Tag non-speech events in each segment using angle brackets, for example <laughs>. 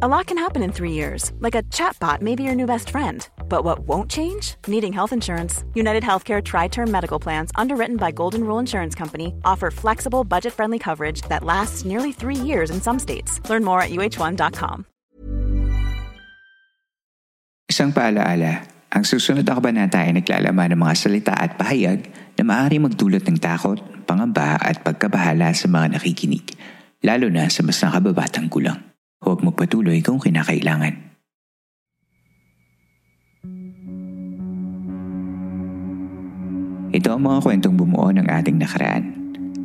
A lot can happen in three years, like a chatbot may be your new best friend. But what won't change? Needing health insurance. United Healthcare TriTerm Medical Plans, underwritten by Golden Rule Insurance Company, offer flexible, budget friendly coverage that lasts nearly three years in some states. Learn more at uhone.com. Isang paalaala, ang susunod na kabanata ay naglalaman ng mga salita at pahayag na maaari magdulot ng takot, pangamba at pagkabahala sa mga nakikinig, lalo na sa mas nakababatang gulang. Huwag magpatuloy kung kinakailangan. Ito ang mga kwentong bumuo ng ating nakaraan.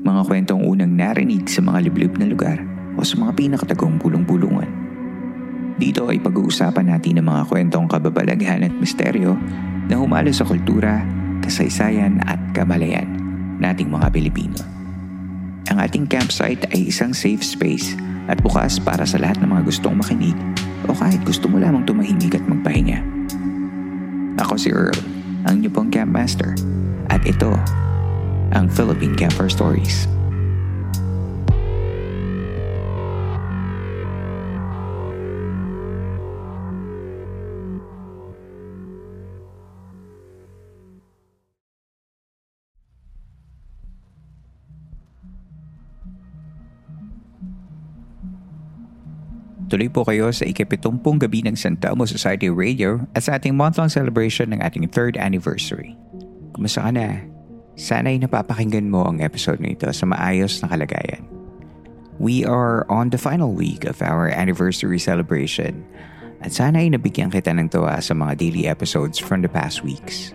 Mga kwentong unang narinig sa mga liblib na lugar o sa mga pinakatagong bulong-bulungan. Dito ay pag-uusapan natin ang mga kwentong kababalaghan at misteryo na humalo sa kultura, kasaysayan at kamalayan nating mga Pilipino. Ang ating campsite ay isang safe space at bukas para sa lahat ng mga gustong makinig o kahit gusto mo lamang tumahimik at magpahinga. Ako si Earl, ang niyo pong campmaster at ito ang Philippine Camper Stories. Tuloy po kayo sa ikapitumpung gabi ng San Telmo Society Radio at sa ating month-long celebration ng ating third anniversary. Kumusta ka na? Sana'y napapakinggan mo ang episode nito sa maayos na kalagayan. We are on the final week of our anniversary celebration at sana'y nabigyan kita ng tuwa sa mga daily episodes from the past weeks.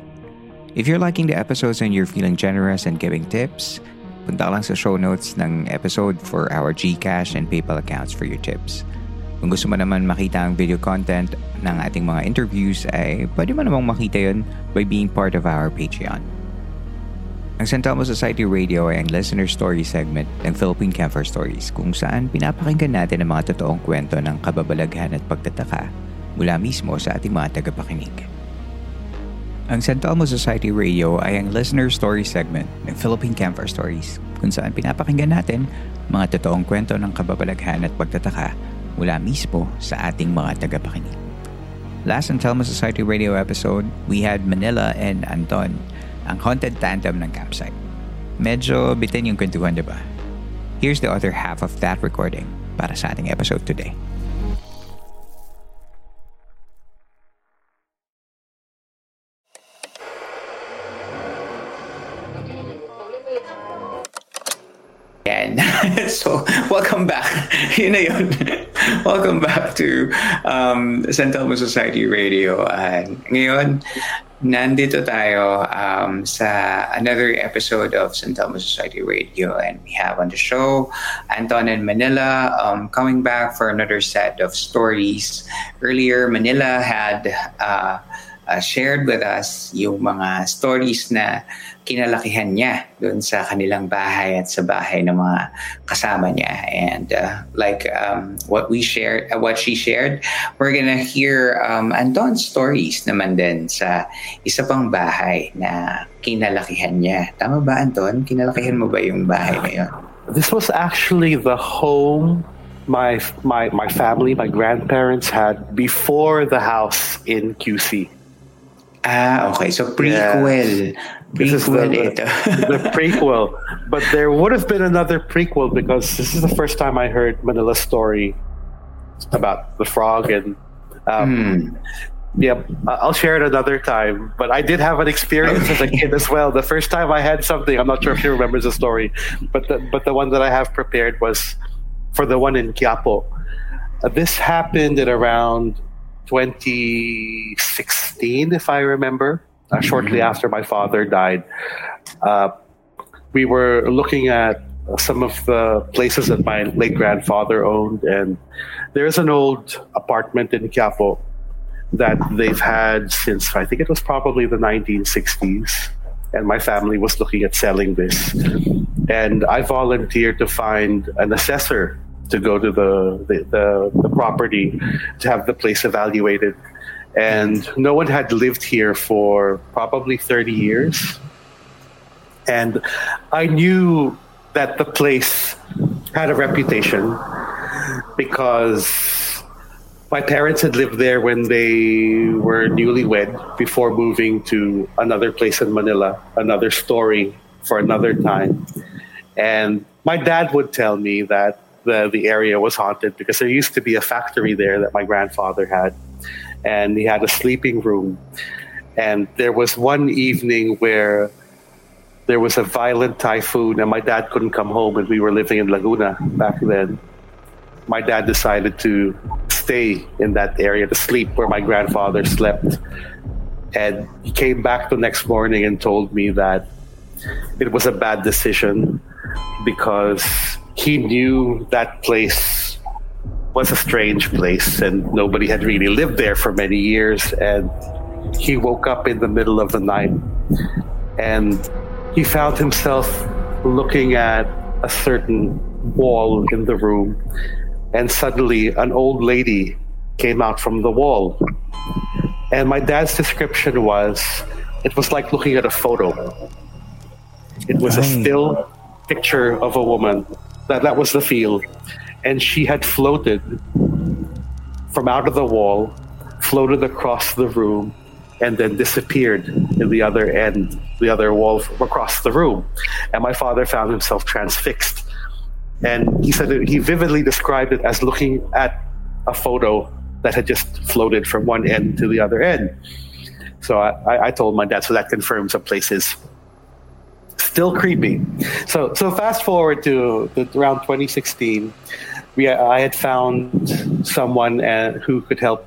If you're liking the episodes and you're feeling generous and giving tips, punta lang sa show notes ng episode for our GCash and PayPal accounts for your tips. Kung gusto mo naman makita ang video content ng ating mga interviews ay pwede mo namang makita yun by being part of our Patreon. Ang San Telmo Society Radio ay ang listener story segment ng Philippine Camper Stories kung saan pinapakinggan natin ang mga totoong kwento ng kababalaghan at pagtataka mula mismo sa ating mga tagapakinig. Ang San Telmo Society Radio ay ang listener story segment ng Philippine Camper Stories kung saan pinapakinggan natin mga totoong kwento ng kababalaghan at pagtataka mula mismo sa ating mga tagapakinig. Last on Telma Society Radio episode, we had Manila and Anton, ang haunted tandem ng campsite. Medyo bitin yung kwentuhan, di ba? Here's the other half of that recording para sa ating episode today. <laughs> So, welcome back. <laughs> <laughs> welcome back to um, Santelmo Society Radio. And ngayon, nandito tayo um, sa another episode of Santelmo Society Radio. And we have on the show Anton and Manila um, coming back for another set of stories. Earlier, Manila had uh, uh, shared with us yung mga stories na kinalakihan niya doon sa kanilang bahay at sa bahay ng mga kasama niya. And uh, like um, what we shared, uh, what she shared, we're gonna hear um, Anton's stories naman din sa isa pang bahay na kinalakihan niya. Tama ba, Anton? Kinalakihan mo ba yung bahay na yun? This was actually the home my my my family, my grandparents had before the house in QC. Ah, okay. So prequel. Yeah. This is the, the, <laughs> prequel. But there would have been another prequel because this is the first time I heard Manila's story about the frog and um, hmm. yeah, I'll share it another time. But I did have an experience as a kid as well. The first time I had something, I'm not sure if she remembers the story, but the, but the one that I have prepared was for the one in Quiapo. Uh, this happened at around 2016, if I remember uh, shortly mm-hmm. after my father died. Uh, we were looking at some of the places that my late grandfather owned, and there's an old apartment in Quiapo that they've had since I think it was probably the 1960s. And my family was looking at selling this. And I volunteered to find an assessor to go to the, the, the, the property to have the place evaluated and no one had lived here for probably 30 years. And I knew that the place had a reputation because my parents had lived there when they were newlywed before moving to another place in Manila, another story for another time. And my dad would tell me that the, the area was haunted because there used to be a factory there that my grandfather had. And he had a sleeping room. And there was one evening where there was a violent typhoon, and my dad couldn't come home, and we were living in Laguna back then. My dad decided to stay in that area to sleep where my grandfather slept. And he came back the next morning and told me that it was a bad decision because he knew that place was a strange place and nobody had really lived there for many years. And he woke up in the middle of the night and he found himself looking at a certain wall in the room and suddenly an old lady came out from the wall. And my dad's description was it was like looking at a photo. It was a still picture of a woman. That that was the feel. And she had floated from out of the wall, floated across the room, and then disappeared in the other end, the other wall across the room. And my father found himself transfixed and he said he vividly described it as looking at a photo that had just floated from one end to the other end. So I, I told my dad, so that confirms the place is still creepy. So so fast forward to, to around 2016, we I had found someone uh, who could help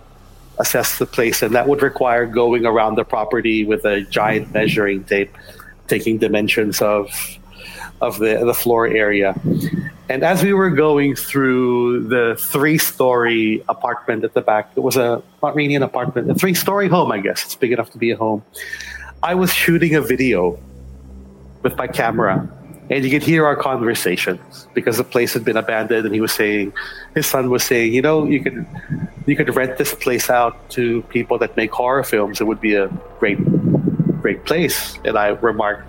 assess the place, and that would require going around the property with a giant measuring tape, taking dimensions of of the the floor area. And as we were going through the three story apartment at the back, it was a not really an apartment, a three story home, I guess. It's big enough to be a home. I was shooting a video with my camera, and you could hear our conversations because the place had been abandoned. And he was saying, his son was saying, you know, you could you could rent this place out to people that make horror films. It would be a great great place. And I remarked,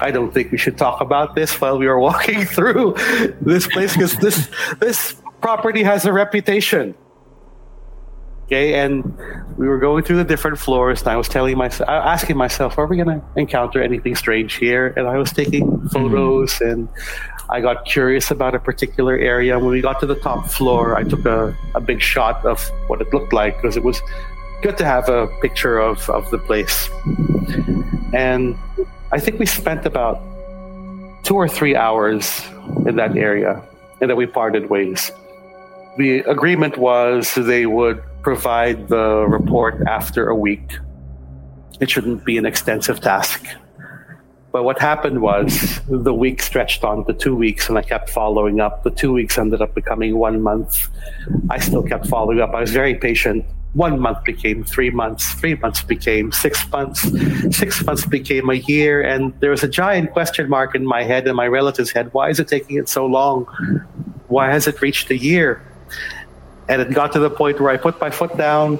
I don't think we should talk about this while we are walking <laughs> through this place because this this property has a reputation. Okay, and we were going through the different floors, and I was telling myself, asking myself, are we going to encounter anything strange here? And I was taking photos, mm-hmm. and I got curious about a particular area. When we got to the top floor, I took a, a big shot of what it looked like because it was good to have a picture of, of the place. And I think we spent about two or three hours in that area, and then we parted ways. The agreement was they would provide the report after a week. It shouldn't be an extensive task. But what happened was the week stretched on to two weeks, and I kept following up. The two weeks ended up becoming one month. I still kept following up. I was very patient one month became three months, three months became six months, six months became a year, and there was a giant question mark in my head and my relatives' head. Why is it taking it so long? Why has it reached a year? And it got to the point where I put my foot down.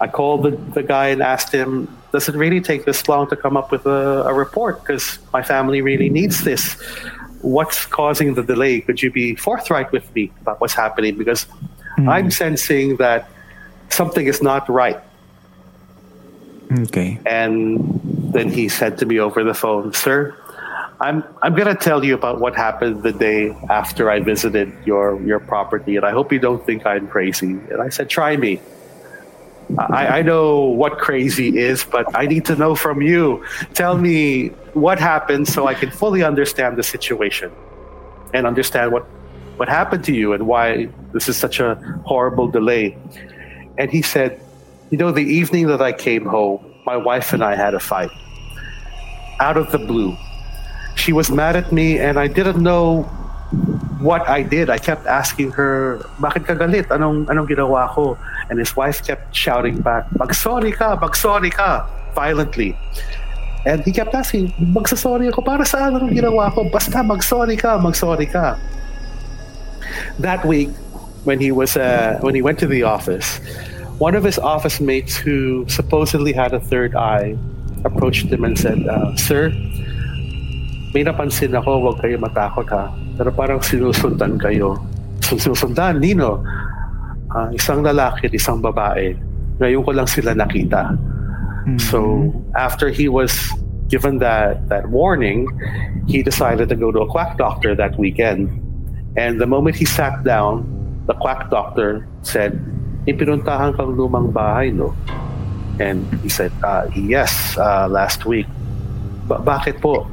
I called the, the guy and asked him, Does it really take this long to come up with a, a report? Because my family really needs this. What's causing the delay? Could you be forthright with me about what's happening? Because mm. I'm sensing that something is not right. Okay. And then he said to me over the phone, Sir, I'm I'm gonna tell you about what happened the day after I visited your your property, and I hope you don't think I'm crazy. And I said, Try me. I, I know what crazy is, but I need to know from you. Tell me what happened so I can fully understand the situation and understand what what happened to you and why this is such a horrible delay. And he said, You know, the evening that I came home, my wife and I had a fight. Out of the blue. She was mad at me and I didn't know what I did. I kept asking her, bakit ka galit? Anong, anong ginawa ko? And his wife kept shouting back, magsorry ka, magsorry ka, violently. And he kept asking, magsasorry ako, para saan anong ginawa ko? Basta magsorry ka, magsorry ka. That week, when he was uh, when he went to the office, one of his office mates who supposedly had a third eye approached him and said, uh, "Sir, may napansin ako, huwag kayo matakot ha. Pero parang sinusundan kayo. Sinusundan, Nino. uh, isang lalaki at isang babae. Ngayon ko lang sila nakita. Mm-hmm. So after he was given that that warning, he decided to go to a quack doctor that weekend. And the moment he sat down, the quack doctor said, "Ipinuntahan kang lumang bahay, no?" And he said, uh, "Yes, uh, last week." Ba- bakit po?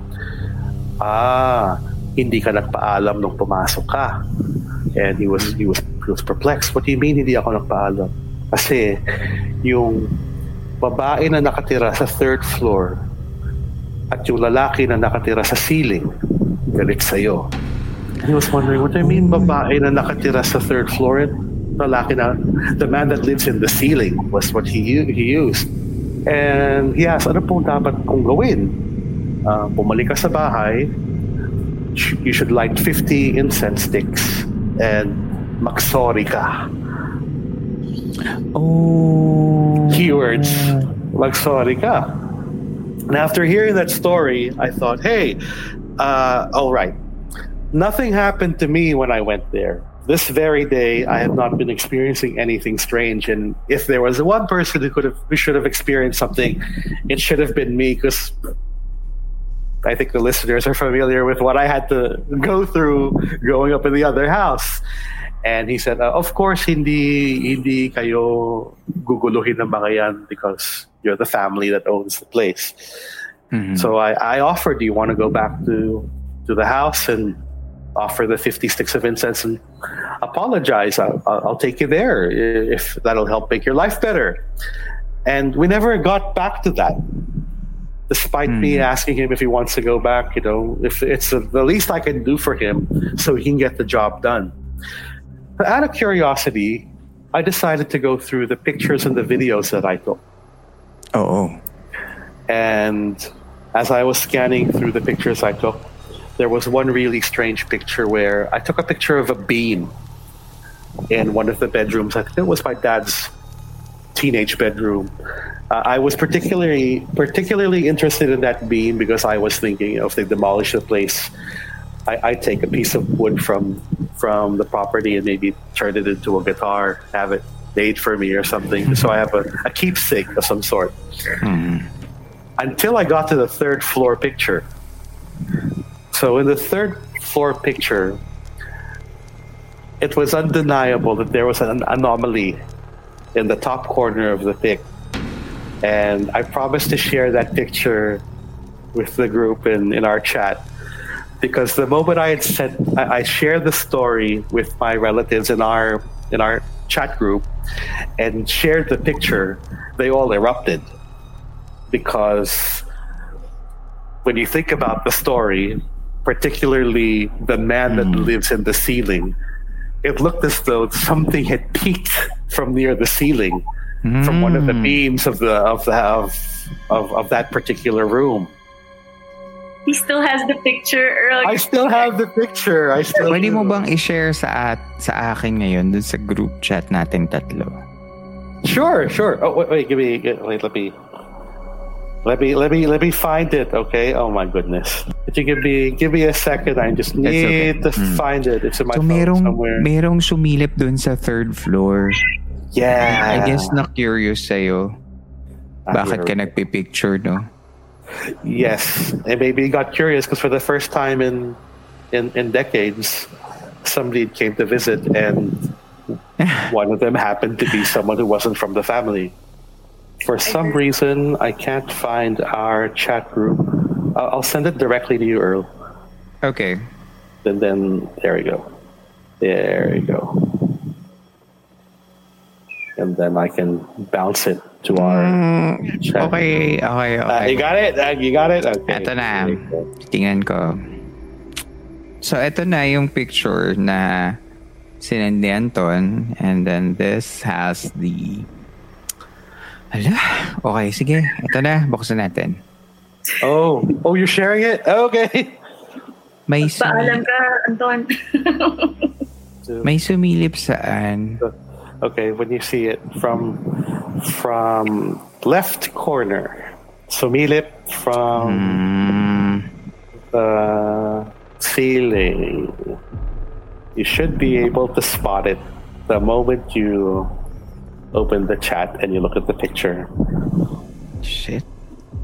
Ah, hindi ka nagpaalam nung pumasok ka. And he was he was he was perplexed. What do you mean hindi ako nagpaalam? Kasi yung babae na nakatira sa third floor at yung lalaki na nakatira sa ceiling galit sa'yo. And he was wondering, what do you mean babae na nakatira sa third floor lalaki na, the man that lives in the ceiling was what he, he used. And he asked, ano po dapat kong gawin? Uh, bumalik ka sa bahay, you should light 50 incense sticks and magsorry ka. Oh. Keywords, magsorry ka. And after hearing that story, I thought, hey, uh, all right. Nothing happened to me when I went there. This very day, I have not been experiencing anything strange. And if there was one person who could have, who should have experienced something, it should have been me. Because I think the listeners are familiar with what I had to go through growing up in the other house. And he said, uh, of course, hindi, hindi kayo guguluhin ng mga yan because you're the family that owns the place. Mhm. So I, I offered, do you want to go back to, to the house and offer the 50 sticks of incense and apologize? I'll I'll take you there if that'll help make your life better. And we never got back to that. Despite me hmm. asking him if he wants to go back, you know, if it's the least I can do for him so he can get the job done. But out of curiosity, I decided to go through the pictures and the videos that I took. Oh, oh. And as I was scanning through the pictures I took, there was one really strange picture where I took a picture of a beam in one of the bedrooms. I think it was my dad's teenage bedroom. Uh, I was particularly particularly interested in that beam because I was thinking, if they demolish the place, I, I'd take a piece of wood from from the property and maybe turn it into a guitar, have it made for me or something. So I have a, a keepsake of some sort until I got to the third floor picture. So in the third floor picture, it was undeniable that there was an anomaly in the top corner of the pic. And I promised to share that picture with the group in, in our chat. Because the moment I had sent, I, I shared the story with my relatives in our in our chat group and shared the picture, they all erupted. Because when you think about the story, particularly the man that hmm. lives in the ceiling, it looked as though something had peeked from near the ceiling, from one of the mm. beams of the of the of, of, of that particular room. He still has the picture early. I still have the picture. I still Pwede mo bang i-share sa at sa akin ngayon dun sa group chat natin tatlo? Sure, sure. Oh wait, wait, give me wait, let me let me let me let me find it, okay? Oh my goodness. Could you give me give me a second? I just It's okay. need to mm. find it. It's in my So phone merong, somewhere. merong sumilip dun sa third floor. Yeah. I guess na curious sa'yo. Ah, Bakit ka here. nagpipicture, no? Yes, and maybe he got curious because for the first time in in in decades, somebody came to visit, and <laughs> one of them happened to be someone who wasn't from the family. For some reason, I can't find our chat group. I'll, I'll send it directly to you, Earl. Okay. And then there we go. There you go. And then I can bounce it to our chat. Okay, okay, Uh, okay. you got it? Uh, you got it? Okay. Eto na. Tingnan ko. So, eto na yung picture na sinend ni Anton. And then this has the... Ala, okay, sige. Ito na, buksan natin. Oh, oh, you're sharing it? Okay. May, Paalam sumilip, ka, Anton. <laughs> may sumilip saan. Okay, when you see it from from left corner, so sumilip from Mm, the ceiling. You should be able to spot it. the moment you open the chat and you look at the picture. Shit.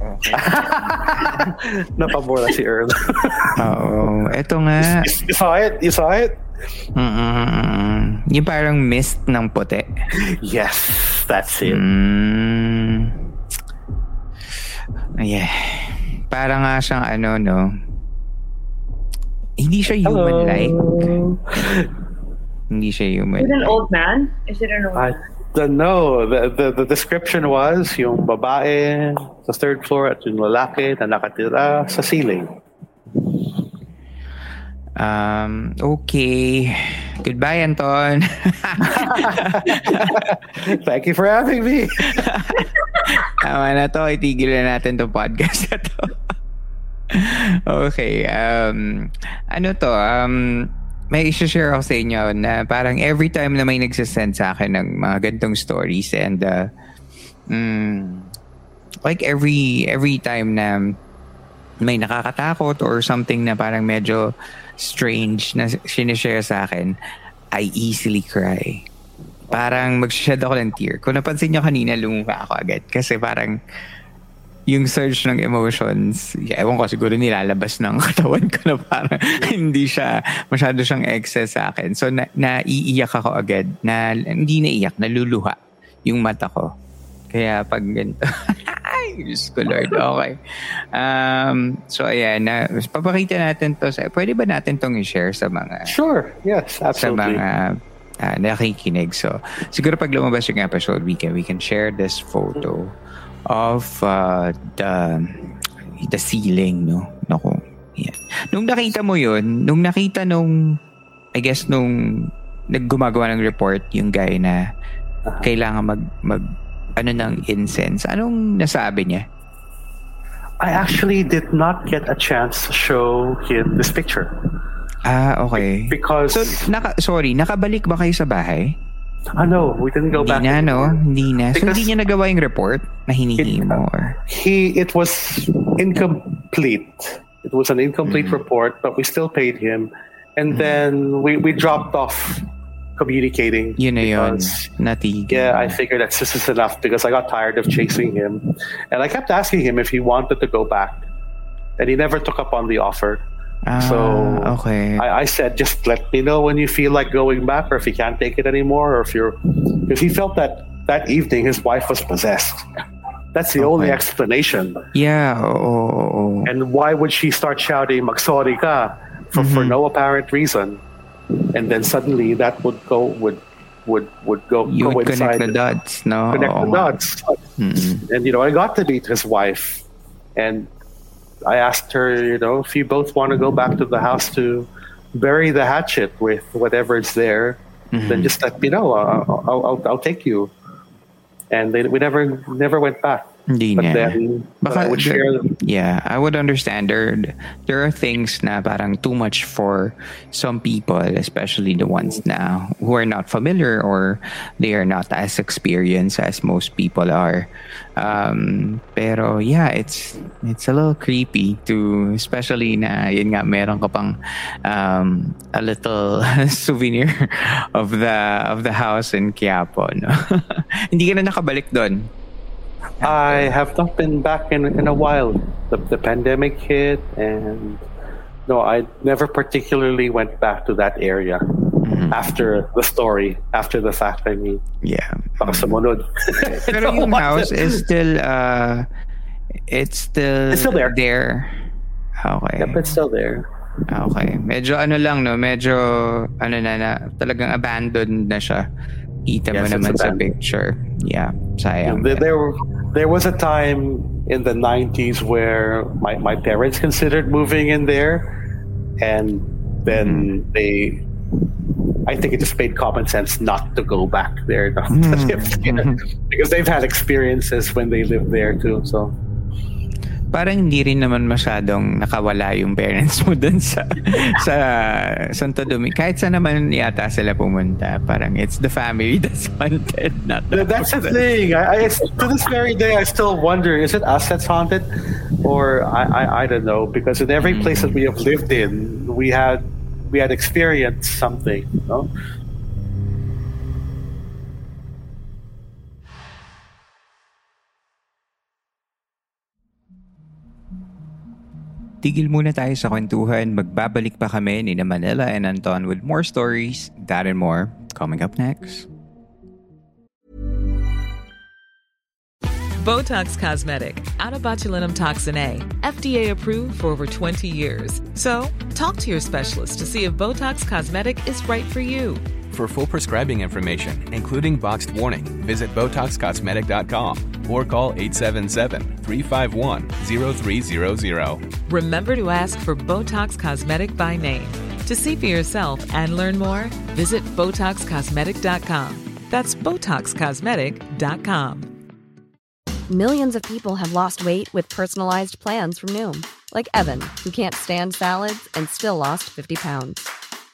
<laughs> Napamura si Earl. <laughs> Oo. Ito nga. you saw it? You saw it? Mm-mm. Yung parang mist ng puti. Yes, that's it. Mm. Yeah. Parang nga siyang ano, no? Hindi siya human-like. Hindi siya Is human. it an old man? Is it an old I don't know. The, the, the description was yung babae sa third floor at yung lalaki na nakatira sa ceiling. Um, okay. Goodbye, Anton. <laughs> Thank you for having me. <laughs> Tama na to. Itigil na natin to podcast na to. <laughs> okay. Um, ano to? Um, may isi-share ako sa inyo na parang every time na may nagsasend sa akin ng mga gantong stories and uh, mm, like every every time na may nakakatakot or something na parang medyo strange na sinishare sa akin, I easily cry. Parang magshed ako ng tear. Kung napansin nyo kanina, lumuha ako agad. Kasi parang yung surge ng emotions, yeah, ewan ko, siguro nilalabas ng <laughs> katawan ko na parang hindi siya, masyado siyang excess sa akin. So, na, naiiyak ako agad. Na, hindi naiyak, naluluha yung mata ko. Kaya pag ganito, <laughs> ay, Diyos ko Lord, okay. Um, so, ayan, na, papakita natin to. Sa, pwede ba natin tong i-share sa mga Sure. Yes, sa absolutely. mga ah, nakikinig. So, siguro pag lumabas yung episode, we can, we can share this photo of uh, the the ceiling, no? Naku. Yan. Nung nakita mo yun, nung nakita nung, I guess, nung naggumagawa ng report, yung guy na kailangan mag, mag ano ng incense, anong nasabi niya? I actually did not get a chance to show him this picture Ah, okay. because So, naka, sorry, nakabalik ba kayo sa bahay? I know we didn't go Hindi back. na, no? Hindi na. So, hindi niya nagawa yung report na hinihingi mo? Or... He it was incomplete. It was an incomplete Mm-hmm. report, but we still paid him, and then we we dropped off communicating. Yun na yun. Natigil. Yeah, I figured that this is enough because I got tired of chasing him, and I kept asking him if he wanted to go back, and he never took up on the offer. Ah, so, okay. I, I said, just let me know when you feel like going back, or if you can't take it anymore, or if you're if he felt that that evening his wife was possessed. That's the only explanation. yeah, oo. And why would she start shouting "Magsorry ka" for, for Mm-hmm. no apparent reason? And then suddenly that would go would would would go You would connect the dots, no? connect the dots. Mm-mm. And you know, I got to meet his wife, and I asked her, you know, if you both want to go back to the house to bury the hatchet with whatever is there, Mm-hmm. then just let me know. I'll, I'll, I'll, I'll take you. And they, we never never went back. Hindi But na. then would the- share. yeah, I would understand there there are things na parang too much for some people, especially the ones na who are not familiar or they are not as experienced as most people are. Um, pero yeah, it's it's a little creepy to especially na yun nga meron ka pang um, a little <laughs> souvenir of the of the house in Quiapo, no? <laughs> Hindi ka na nakabalik doon. I have not been back in in a while. The the pandemic hit, and no, I never particularly went back to that area Mm-hmm. after the story, after the fact. I mean, Yeah. baka sumunod. <laughs> Pero yung house is still uh it's still It's still there. there. Okay. Yep, it's still there. Okay. Medyo ano lang no, medyo ano na na talagang abandoned na siya. Mo Yes, it's naman sa picture. Yeah, sayang. There, there, there was a time in the 90s where my, my parents considered moving in there, and then they, I think it just made common sense not to go back there to live there. because they've had experiences when they lived there too. So Parang hindi rin naman masyadong nakawala yung parents mo dun sa <laughs> sa Santo Domingo. Kahit saan naman yata sila pumunta. Parang it's the family <laughs> that's haunted, not the Th- that's the thing. I, I to this very day, I still wonder: is it us that's haunted, or I, I, I don't know? Because in every place that we have lived in, we had we had experienced something. You know? Tigil muna tayo sa kwentuhan. Magbabalik pa kami ni na Manila and Anton with more stories, that and more, coming up next. Botox Cosmetic, onabotulinumtoxinA, FDA approved for over 20 years. So, talk to your specialist to see if Botox Cosmetic is right for you. For full prescribing information, including boxed warning, visit BotoxCosmetic.com or call 877-351-0300. Remember to ask for Botox Cosmetic by name. To see for yourself and learn more, visit BotoxCosmetic.com. That's BotoxCosmetic.com. Millions of people have lost weight with personalized plans from Noom, like Evan, who can't stand salads and still lost 50 pounds.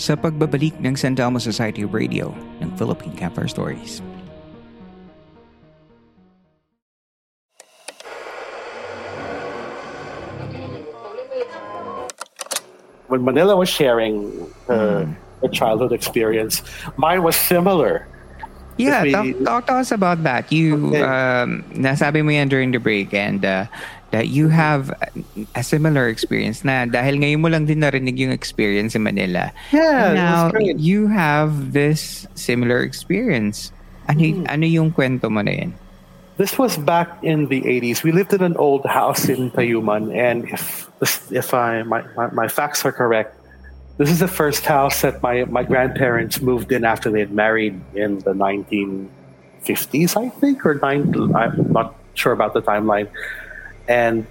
Sa pagbabalik ng Santelmo Society Radio ng Philippine Campfire Stories. When Manila was sharing her, her childhood experience, mine was similar. Yeah, talk, talk to us about that. You, Okay. um, nasabi mo yan during the break and uh, that you have a similar experience na dahil ngayon mo lang din narinig yung experience in Manila. Yeah, was now, you have this similar experience. Ano, Hmm. ano yung kwento mo na yun? This was back in the 80s. We lived in an old house in Tayuman, and if if I my, my, my facts are correct, this is the first house that my, my grandparents moved in after they had married in the 1950s, I think, or nine. I'm not sure about the timeline. And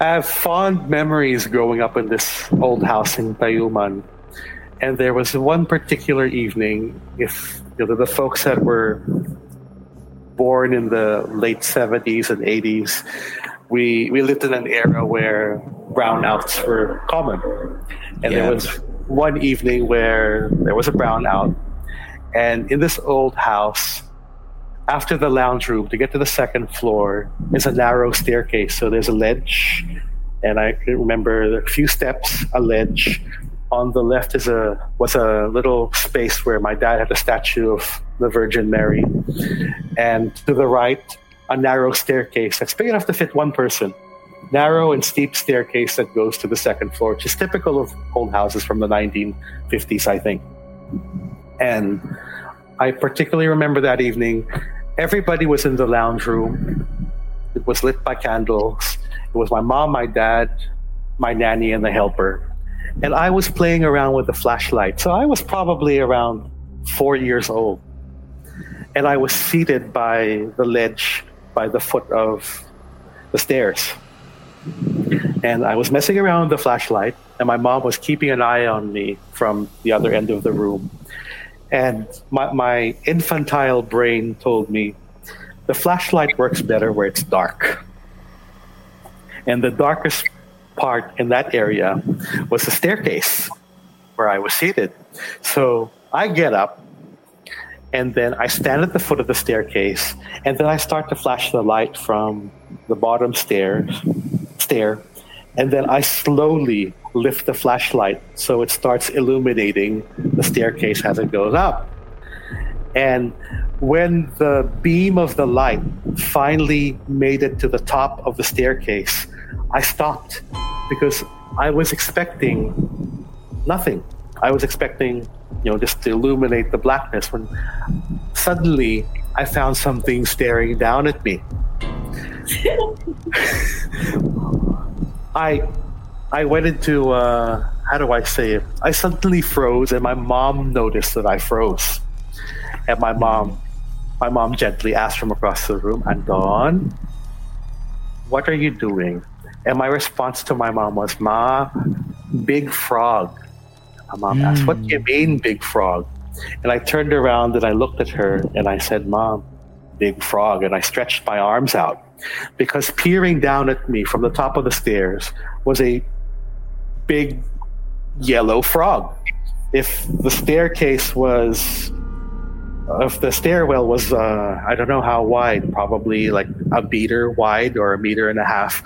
I have fond memories growing up in this old house in Tayuman. And there was one particular evening, if you know, the folks that were born in the late 70s and 80s, we, we lived in an era where brownouts were common. And Yeah. there was one evening where there was a brownout. And in this old house, after the lounge room, to get to the second floor, is a narrow staircase. So there's a ledge, and I remember a few steps, a ledge. On the left is a was a little space where my dad had a statue of the Virgin Mary, and to the right, a narrow staircase that's big enough to fit one person. Narrow and steep staircase that goes to the second floor, which is typical of old houses from the 1950s, I think. And I particularly remember that evening, everybody was in the lounge room. It was lit by candles. It was my mom, my dad, my nanny, and the helper. And I was playing around with the flashlight. So I was probably around four years old. And I was seated by the ledge, by the foot of the stairs. And I was messing around with the flashlight, and my mom was keeping an eye on me from the other end of the room. And my, my infantile brain told me the flashlight works better where it's dark. And the darkest part in that area was the staircase where I was seated. So I get up and then I stand at the foot of the staircase and then I start to flash the light from the bottom stairs stair and then I slowly lift the flashlight so it starts illuminating the staircase as it goes up. And when the beam of the light finally made it to the top of the staircase, I stopped because I was expecting nothing. I was expecting, you know, just to illuminate the blackness when suddenly I found something staring down at me. <laughs> I I went into uh, how do I say it? I suddenly froze, and my mom noticed that I froze. And my mom, my mom gently asked from across the room, "Anton, what are you doing?" And my response to my mom was, "Ma, big frog." My mom asked, "What do you mean, big frog?" And I turned around and I looked at her and I said, "Mom, big frog." And I stretched my arms out because peering down at me from the top of the stairs was a big yellow frog. If the staircase was, if the stairwell was, uh, I don't know how wide, probably like a meter wide or a meter and a half,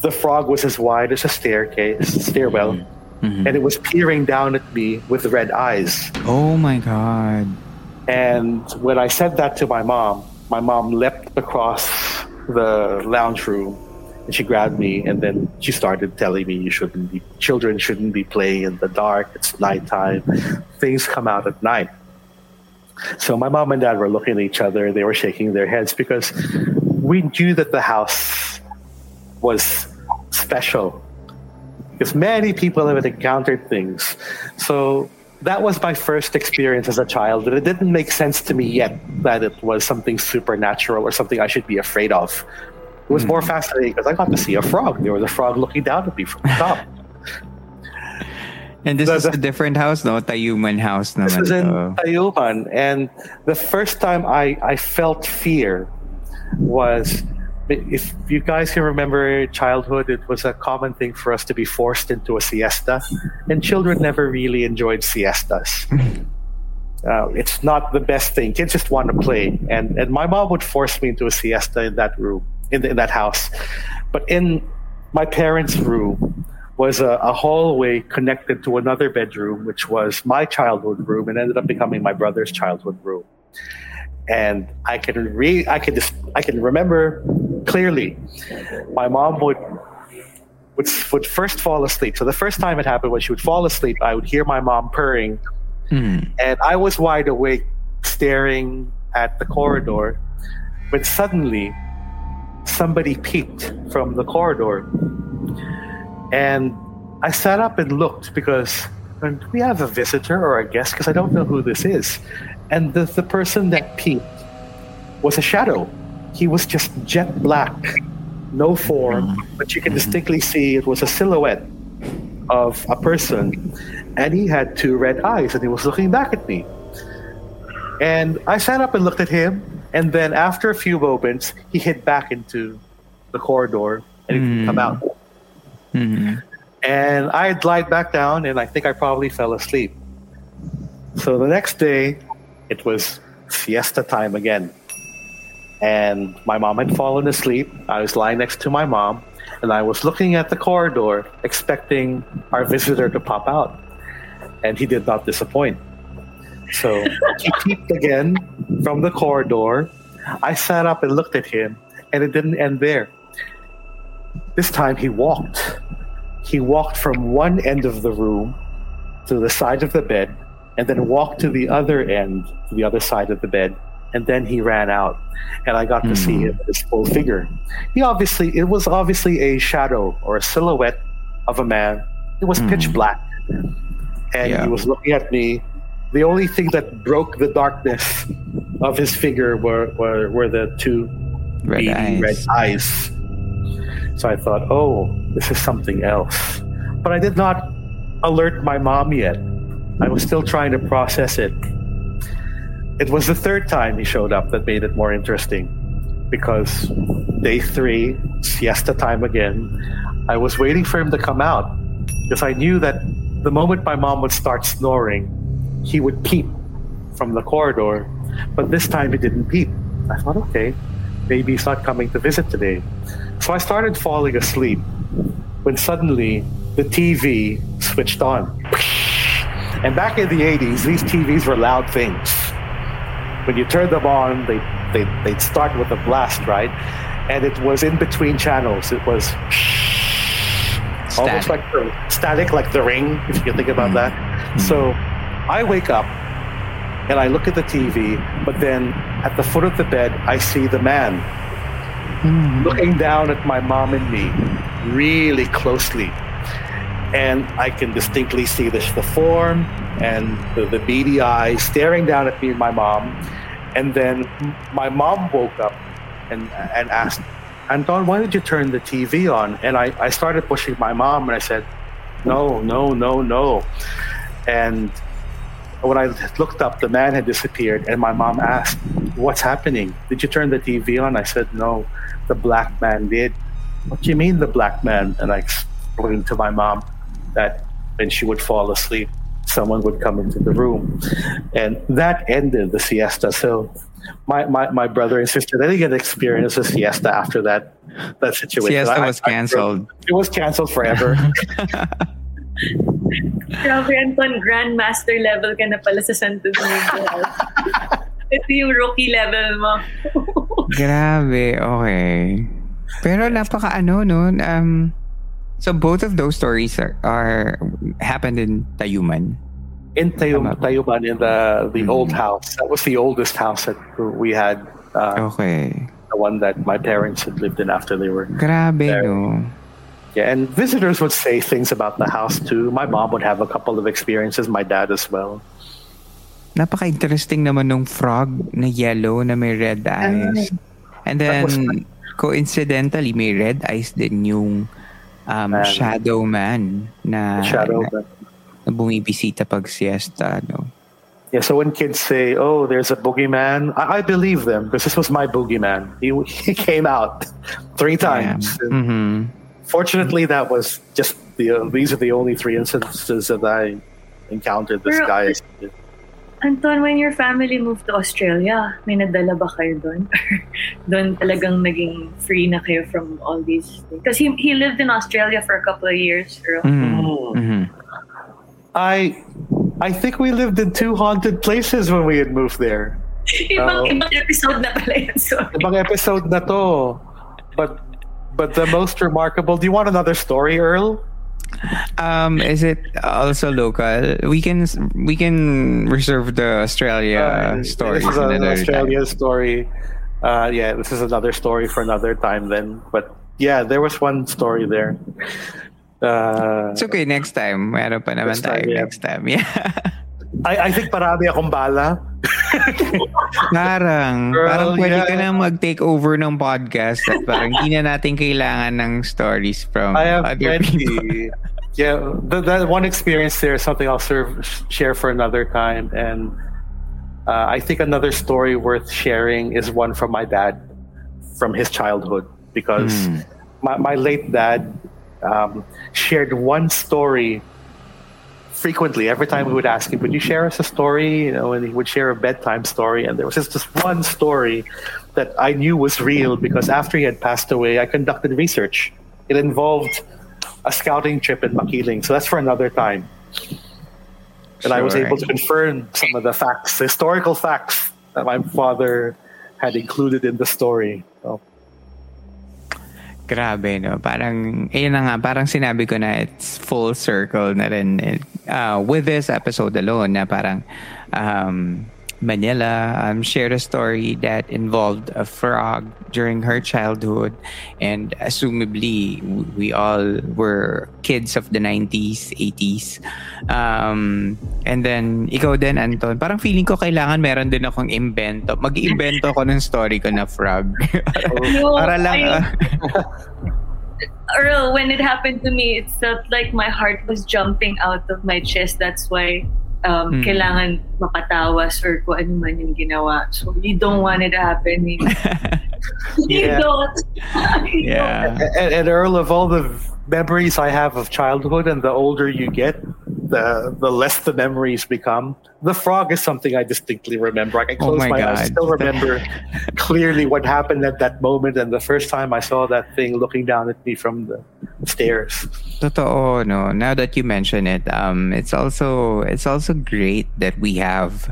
the frog was as wide as a staircase, stairwell, Mhm. and it was peering down at me with red eyes. Oh my God. And when I said that to my mom, my mom leapt across the lounge room and she grabbed me and then she started telling me you shouldn't be children shouldn't be playing in the dark, it's nighttime. Things come out at night. So my mom and dad were looking at each other, they were shaking their heads because we knew that the house was special. Because many people have encountered things. So that was my first experience as a child, but it didn't make sense to me yet that it was something supernatural or something I should be afraid of. It was more fascinating because I got to see a frog. There was a frog looking down at me from the top. And this The- is a different house, no? Tayuman house this naman was in to. Tayuman, and the first time I, I felt fear was if you guys can remember childhood, it was a common thing for us to be forced into a siesta, and children never really enjoyed siestas. <laughs> Uh, it's not the best thing. Kids just want to play, and and my mom would force me into a siesta in that room, in, in that house. But in my parents' room was a, a hallway connected to another bedroom, which was my childhood room, and ended up becoming my brother's childhood room. And I can re I can just I can remember clearly. My mom would would would first fall asleep. So the first time it happened, when she would fall asleep, I would hear my mom purring Mhm. and I was wide awake, staring at the corridor, when suddenly somebody peeked from the corridor. And I sat up and looked because uh, do we have a visitor or a guest? Because I don't know who this is. And the, the person that peeked was a shadow. He was just jet black, no form, but you can distinctly see it was a silhouette of a person. And he had two red eyes and he was looking back at me. And I sat up and looked at him. And then after a few moments, he hid back into the corridor and he didn't come out. Mhm. And I had lied back down, and I think I probably fell asleep. So the next day, it was siesta time again. And my mom had fallen asleep. I was lying next to my mom, and I was looking at the corridor, expecting our visitor to pop out. And he did not disappoint. So he peeped again from the corridor. I sat up and looked at him, and it didn't end there. This time he walked he walked from one end of the room to the side of the bed and then walked to the other end to the other side of the bed and then he ran out and i got to see hmm. him his full figure he obviously it was obviously a shadow or a silhouette of a man it was pitch hmm. black and Yeah. he was looking at me the only thing that broke the darkness of his figure were were, were the two Red eyes. red eyes. So I thought, oh, this is something else. But I did not alert my mom yet. I was still trying to process it. It was the third time he showed up that made it more interesting because day three, siesta time again, I was waiting for him to come out because I knew that the moment my mom would start snoring, he would peep from the corridor. But this time he didn't peep. I thought, okay, maybe he's not coming to visit today. So I started falling asleep when suddenly the TV switched on. And back in the 80s, these TVs were loud things. When you turned them on, they, they, they'd start with a blast, right? And it was in between channels. It was almost Static. like the, static, like the ring, if you think about that. Mm-hmm. So I wake up and I look at the TV, but then at the foot of the bed, I see the man mm. looking down at my mom and me really closely. And I can distinctly see the, the form and the, the beady eyes staring down at me and my mom. And then my mom woke up and, and asked, Anton, why did you turn the TV on? And I, I started pushing my mom and I said, no, no, no, no. And when I looked up, the man had disappeared, and my mom asked, What's happening? Did you turn the TV on? I said, No, the black man did. What do you mean, the black man? And I explained to my mom that when she would fall asleep, someone would come into the room. And that ended the siesta. So my, my, my brother and sister, they didn't get to experience a siesta after that that situation. Siesta I- was I- canceled. it was canceled forever. <laughs> Grabe, Anton, grandmaster level ka na pala sa Santo Domingo. <laughs> Ito yung rookie level mo. <laughs> Grabe, okay. Pero napaka ano no, um, so both of those stories are, are happened in Tayuman. in Tayum, Tayuman, in the the Mhm. old house. That was the oldest house that we had. Uh, Okay. The one that my parents had lived in after they were. Grabe There. no. Yeah, and visitors would say things about the house too. My mom would have a couple of experiences. My dad as well. Napaka-interesting naman nung frog na yellow na may red eyes. And then, coincidentally, may red eyes din yung um, Man. shadow man na, Shadow. na, na bumibisita pag siesta. No? Yeah, so when kids say, "Oh, there's a boogeyman," I, I believe them because this was my boogeyman. He he came out three times. And hmm Fortunately, that was just the. Uh, these are the only three instances that I encountered this Pero- guy. Anton, when your family moved to Australia, may nadala ba kayo doon? <laughs> doon talagang naging free na kayo from all these things? Because he, he lived in Australia for a couple of years. Mm. hmm I I think we lived in two haunted places when we had moved there. ibang, Oh. ibang episode na pala yun. Sorry. Ibang episode na to. But but the most remarkable. Do you want another story, Earl? Um, is it also local? We can we can reserve the Australia Uh, story This is an Australia time. story. Uh, yeah, this is another story for another time then. But yeah, there was one story there. Uh, It's okay, next time. Meron pa naman Next time, yeah. next time. Yeah. <laughs> I, I think parami akong bala. <laughs> parang, Girl, parang pwede ka yeah. na mag-take over ng podcast at parang hindi na natin kailangan ng stories from I have other people. plenty. <laughs> yeah, the, that one experience there is something I'll serve, share for another time. And uh, I think another story worth sharing is one from my dad from his childhood because Hmm. my, my late dad um, shared one story frequently. Every time we would ask him, "Would you share us a story?" You know, and he would share a bedtime story. And there was just this one story that I knew was real because after he had passed away, I conducted research. It involved a scouting trip in Makiling, so that's for another time. And I was able to confirm some of the facts, the historical facts that my father had included in the story. So, Grabe, no? Parang, ayun na nga, parang sinabi ko na it's full circle na rin uh, with this episode alone na parang um, Manila um, shared a story that involved a frog during her childhood and assumably we all were kids of the 90s, 80s. Um, and then, ikaw din, Anton, parang feeling ko kailangan meron din akong invento. Mag-invento ko ng story ko na frog. <laughs> <laughs> Para lang, ah, <laughs> Earl, when it happened to me, it felt like my heart was jumping out of my chest. That's why um, Hmm. kailangan makatawas or kung ano man yung ginawa. So you don't want it to happen. You, <laughs> you Yeah. don't. You <laughs> yeah. and, and Earl, of all the memories I have of childhood, and the older you get, the the less the memories become. The frog is something I distinctly remember. I can Oh close my my, eyes, still remember <laughs> clearly what happened at that moment, and the first time I saw that thing looking down at me from the stairs. Totoo, no. Now that you mention it, um, it's also it's also great that we have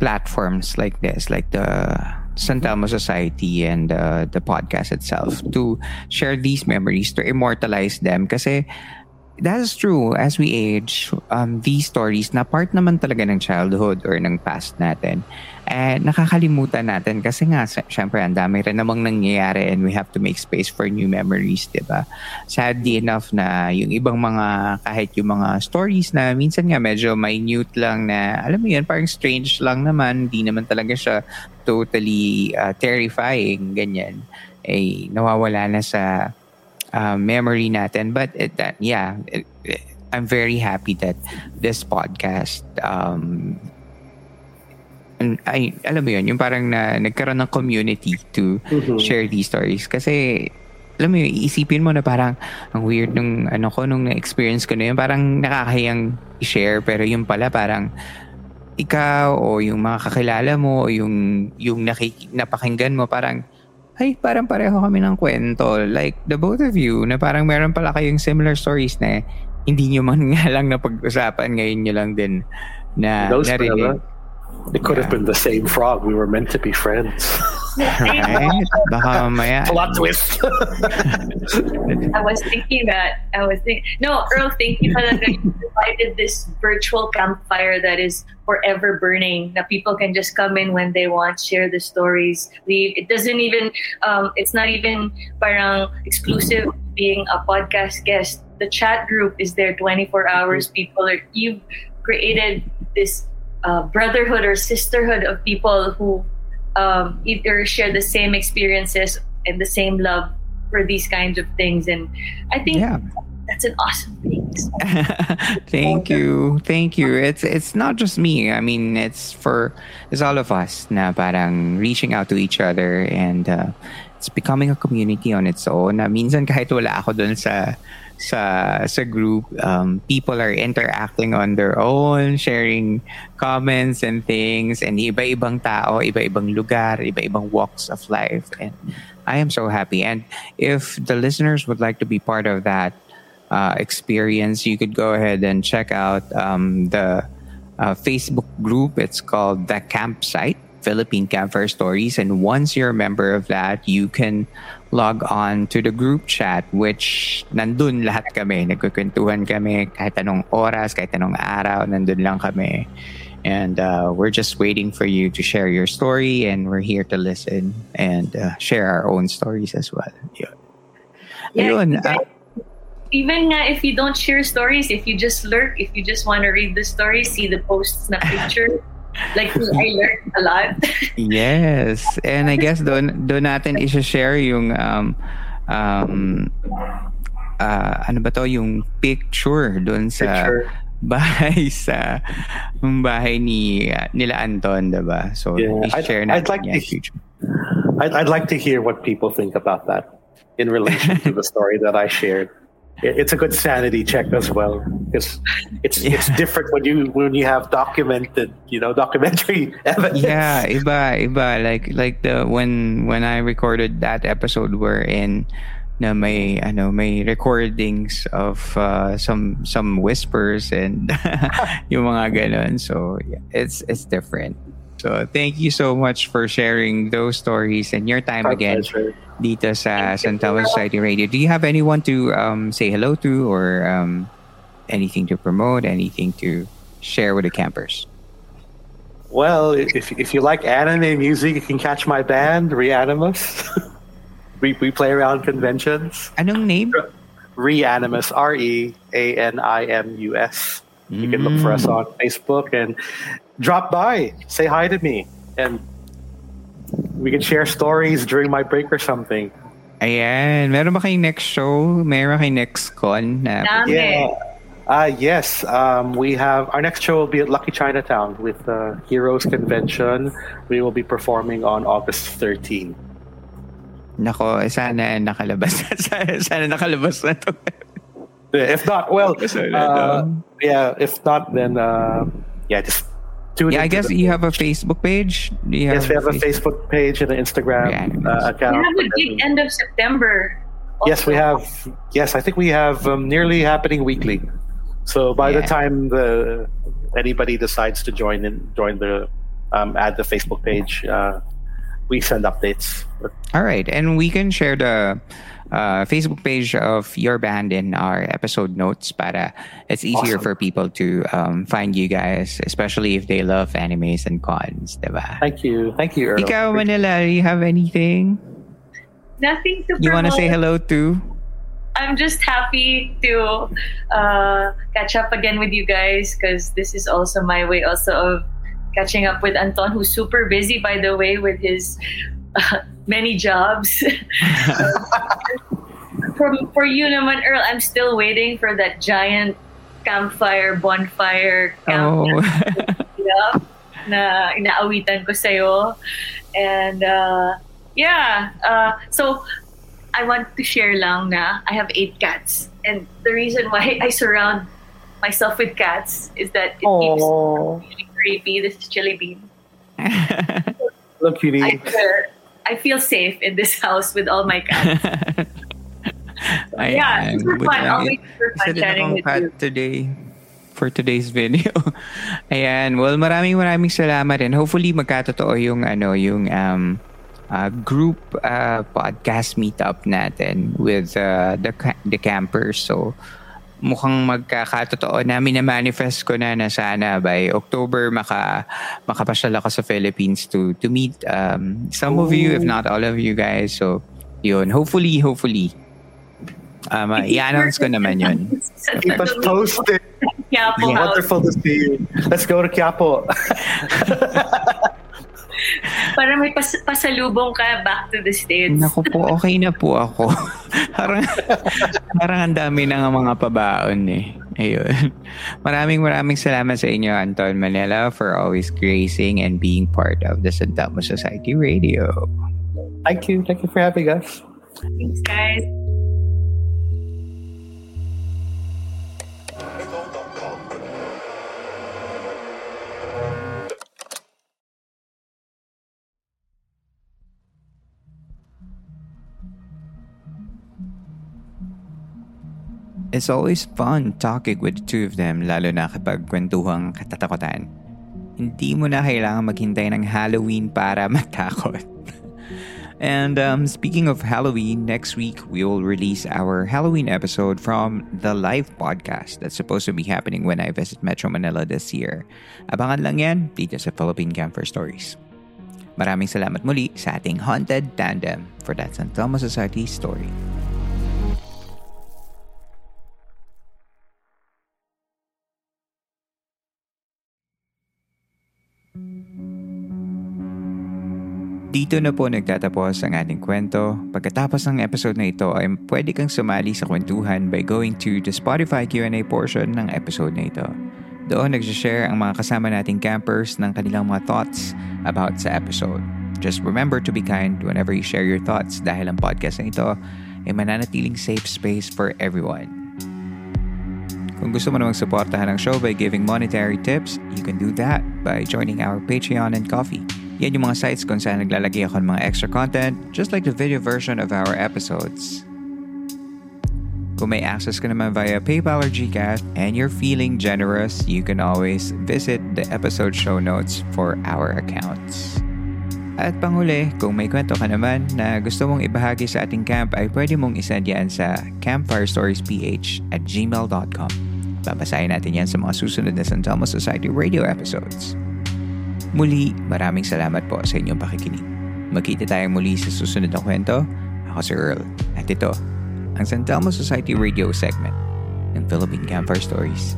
platforms like this, like the Santelmo Society and uh, the podcast itself, to share these memories, to immortalize them. Kasi that is true. As we age, um, these stories na part naman talaga ng childhood or ng past natin, eh, nakakalimutan natin kasi nga, sy- syempre, ang dami rin namang nangyayari and we have to make space for new memories, di ba? Sadly enough na yung ibang mga, kahit yung mga stories na minsan nga medyo minute lang na, alam mo yun, parang strange lang naman, hindi naman talaga siya totally uh, terrifying, ganyan, eh, nawawala na sa uh, memory natin. But it, that, yeah, it, it- I'm very happy that this podcast um, ay, alam mo yun, yung parang na, nagkaroon ng community to Mhm. share these stories. Kasi alam mo yun, iisipin mo na parang ang weird nung ano ko nung na-experience ko na yun parang nakakahiyang i-share pero yung pala parang ikaw o yung mga kakilala mo o yung yung nakik- napakinggan mo parang ay parang pareho kami ng kwento like the both of you na parang meron pala kayong similar stories na hindi nyo man <laughs> nga lang napag-usapan ngayon nyo lang din na Those narinig. fella, It could have been the same frog. We were meant to be friends. <laughs> Right? Baka mamaya. Plot twist. <laughs> I was thinking that. I was thinking. No, Earl, thank you talaga. You provided this virtual campfire that is forever burning. That people can just come in when they want, share the stories, leave. It doesn't even. Um, it's not even parang exclusive being a podcast guest. The chat group is there 24 hours. People are. You've created this uh, brotherhood or sisterhood of people who um, either share the same experiences and the same love for these kinds of things. And I think Yeah. that's an awesome thing. <laughs> Thank you. Thank you. It's it's not just me. I mean, it's for it's all of us na parang reaching out to each other and uh, it's becoming a community on its own. Na minsan kahit wala ako dun sa sa sa group, um, people are interacting on their own, sharing comments and things and iba-ibang tao, iba-ibang lugar, iba-ibang walks of life and I am so happy. And if the listeners would like to be part of that uh, experience, you could go ahead and check out um, the uh, Facebook group. It's called The Campsite Philippine Campfire Stories. And once you're a member of that, you can log on to the group chat, which nandun lahat kami. Nagkukwentuhan kami kahit anong oras, kahit anong araw, nandun lang kami. And uh, we're just waiting for you to share your story, and we're here to listen and uh, share our own stories as well. Yun. Yeah, Ayun, even, ah, even nga if you don't share stories, if you just lurk, if you just want to read the stories, see the posts na picture. Like me, I learned a lot. Yes. And I guess doon doon natin i-share yung um um ah, ano ba to yung picture doon sa Picture. bahay <laughs> sa yung bahay ni ah, nila Anton, 'di ba? So Yeah, I'd- i-share I'd like yan to- future. I'd, I'd like to hear what people think about that in relation to the story that I shared. It- It's a good sanity check as well because it's it's different when you when you have documented you know documentary <laughs> evidence. yeah, iba, iba. Like like the when when I recorded that episode we're in na may ano may recordings of uh, some some whispers and <laughs> yung mga ganun. So yeah, it's it's different. So thank you so much for sharing those stories and your time My again pleasure. dito sa Santelmo Society Radio. Do you have anyone to um, say hello to or um, anything to promote, anything to share with the campers? Well, if if you like anime music, you can catch my band Reanimus. <laughs> we we play around conventions. Anong name? Reanimus, R E A N I M U S. You can look for us on Facebook and drop by, say hi to me, and we can share stories during my break or something. Ayan. Meron ba kayong next show? Meron ba kayong next con? Na, Dami. Yeah. Uh, yes, um, we have our next show will be at Lucky Chinatown with the Heroes Convention. We will be performing on August 13. Nako, sana nakalabas. sana, <laughs> sana nakalabas na to. If not, well, <laughs> uh, yeah. If not, then uh, yeah, just tune yeah, I guess the- you have a Facebook page. You Yes, we have a Facebook page and an Instagram Reanimus. uh, We account. have a big end of September. Yes, we have. Yes, I think we have um, nearly happening weekly. So by the time the anybody decides to join in, join the um, add the Facebook page, uh, we send updates. All right, and we can share the uh, Facebook page of your band in our episode notes para it's easier Awesome. for people to um, find you guys, especially if they love animes and cons, diba? Thank you, thank you, Earl. Ikaw, Manila, do you have anything Nothing to you want to say hello to? I'm just happy to uh, catch up again with you guys because this is also my way also of catching up with Anton, who's super busy, by the way, with his uh, <laughs> many jobs. <laughs> for, for you, naman, Earl, I'm still waiting for that giant campfire, bonfire, camp Oh, up <laughs> na inaawitan ko sa'yo. And uh, yeah, uh, so I want to share lang na I have eight cats. And the reason why I surround myself with cats is that it keeps Oh, me creepy. This is Chili Bean. look, cutie. I feel, I feel safe in this <laughs> house with all my cats. <laughs> yeah, Ayan, super good fun. Always super fun with you. today for today's <laughs> video. Ayan, well maraming maraming salamat and hopefully magkatotoo yung ano yung um uh, group uh, podcast meetup natin with uh, the ca- the campers. So mukhang magkakatotoo na manifest ko na na sana by October maka makapasyal ako sa Philippines to to meet um, some of you if not all of you guys. So yun, hopefully hopefully um, uh, i-announce ko naman yun. <laughs> Keep us posted. Quiapo Yeah. Wonderful to see you. Let's go to Quiapo. <laughs> <laughs> Para may pas- pasalubong ka back to the States. Naku po, okay na po ako. <laughs> parang, parang ang dami na nga mga pabaon eh. Ayun. Maraming maraming salamat sa inyo, Anton Manila, for always gracing and being part of the Santamo Society Radio. Thank you. Thank you for having us. Thanks, guys. It's always fun talking with the two of them, lalo na kapag kwentuhang katatakutan. Hindi mo na kailangan maghintay ng Halloween para <laughs> matakot. And um, speaking of Halloween, next week we will release our Halloween episode from the live podcast that's supposed to be happening when I visit Metro Manila this year. Abangan lang yan dito sa Philippine Camper Stories. Maraming salamat muli sa ating Haunted Tandem for that San Telmo Society story. Dito na po nagtatapos ang ating kwento. Pagkatapos ng episode na ito ay pwede kang sumali sa kwentuhan by going to the Spotify Q&A portion ng episode na ito. Doon nagsishare ang mga kasama nating campers ng kanilang mga thoughts about sa episode. Just remember to be kind whenever you share your thoughts dahil ang podcast na ito ay mananatiling safe space for everyone. Kung gusto mo namang suportahan ang show by giving monetary tips, you can do that by joining our Patreon and Coffee. Yan yung mga sites kung saan naglalagay ako ng mga extra content, just like the video version of our episodes. Kung may access ka naman via PayPal or GCash and you're feeling generous, you can always visit the episode show notes for our accounts. At panghuli, kung may kwento ka naman na gusto mong ibahagi sa ating camp ay pwede mong isend yan sa campfirestoriesph at gmail.com. Babasahin natin yan sa mga susunod na San Telmo Society radio episodes. Muli, maraming salamat po sa inyong pakikinig. Magkita tayong muli sa susunod na kwento. Ako si Earl. At ito, ang San Telmo Society radio segment ng Philippine Campfire Stories.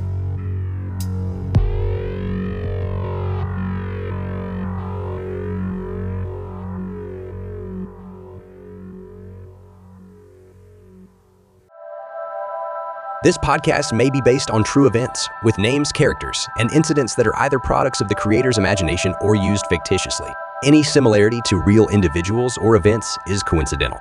This podcast may be based on true events, with names, characters, and incidents that are either products of the creator's imagination or used fictitiously. Any similarity to real individuals or events is coincidental.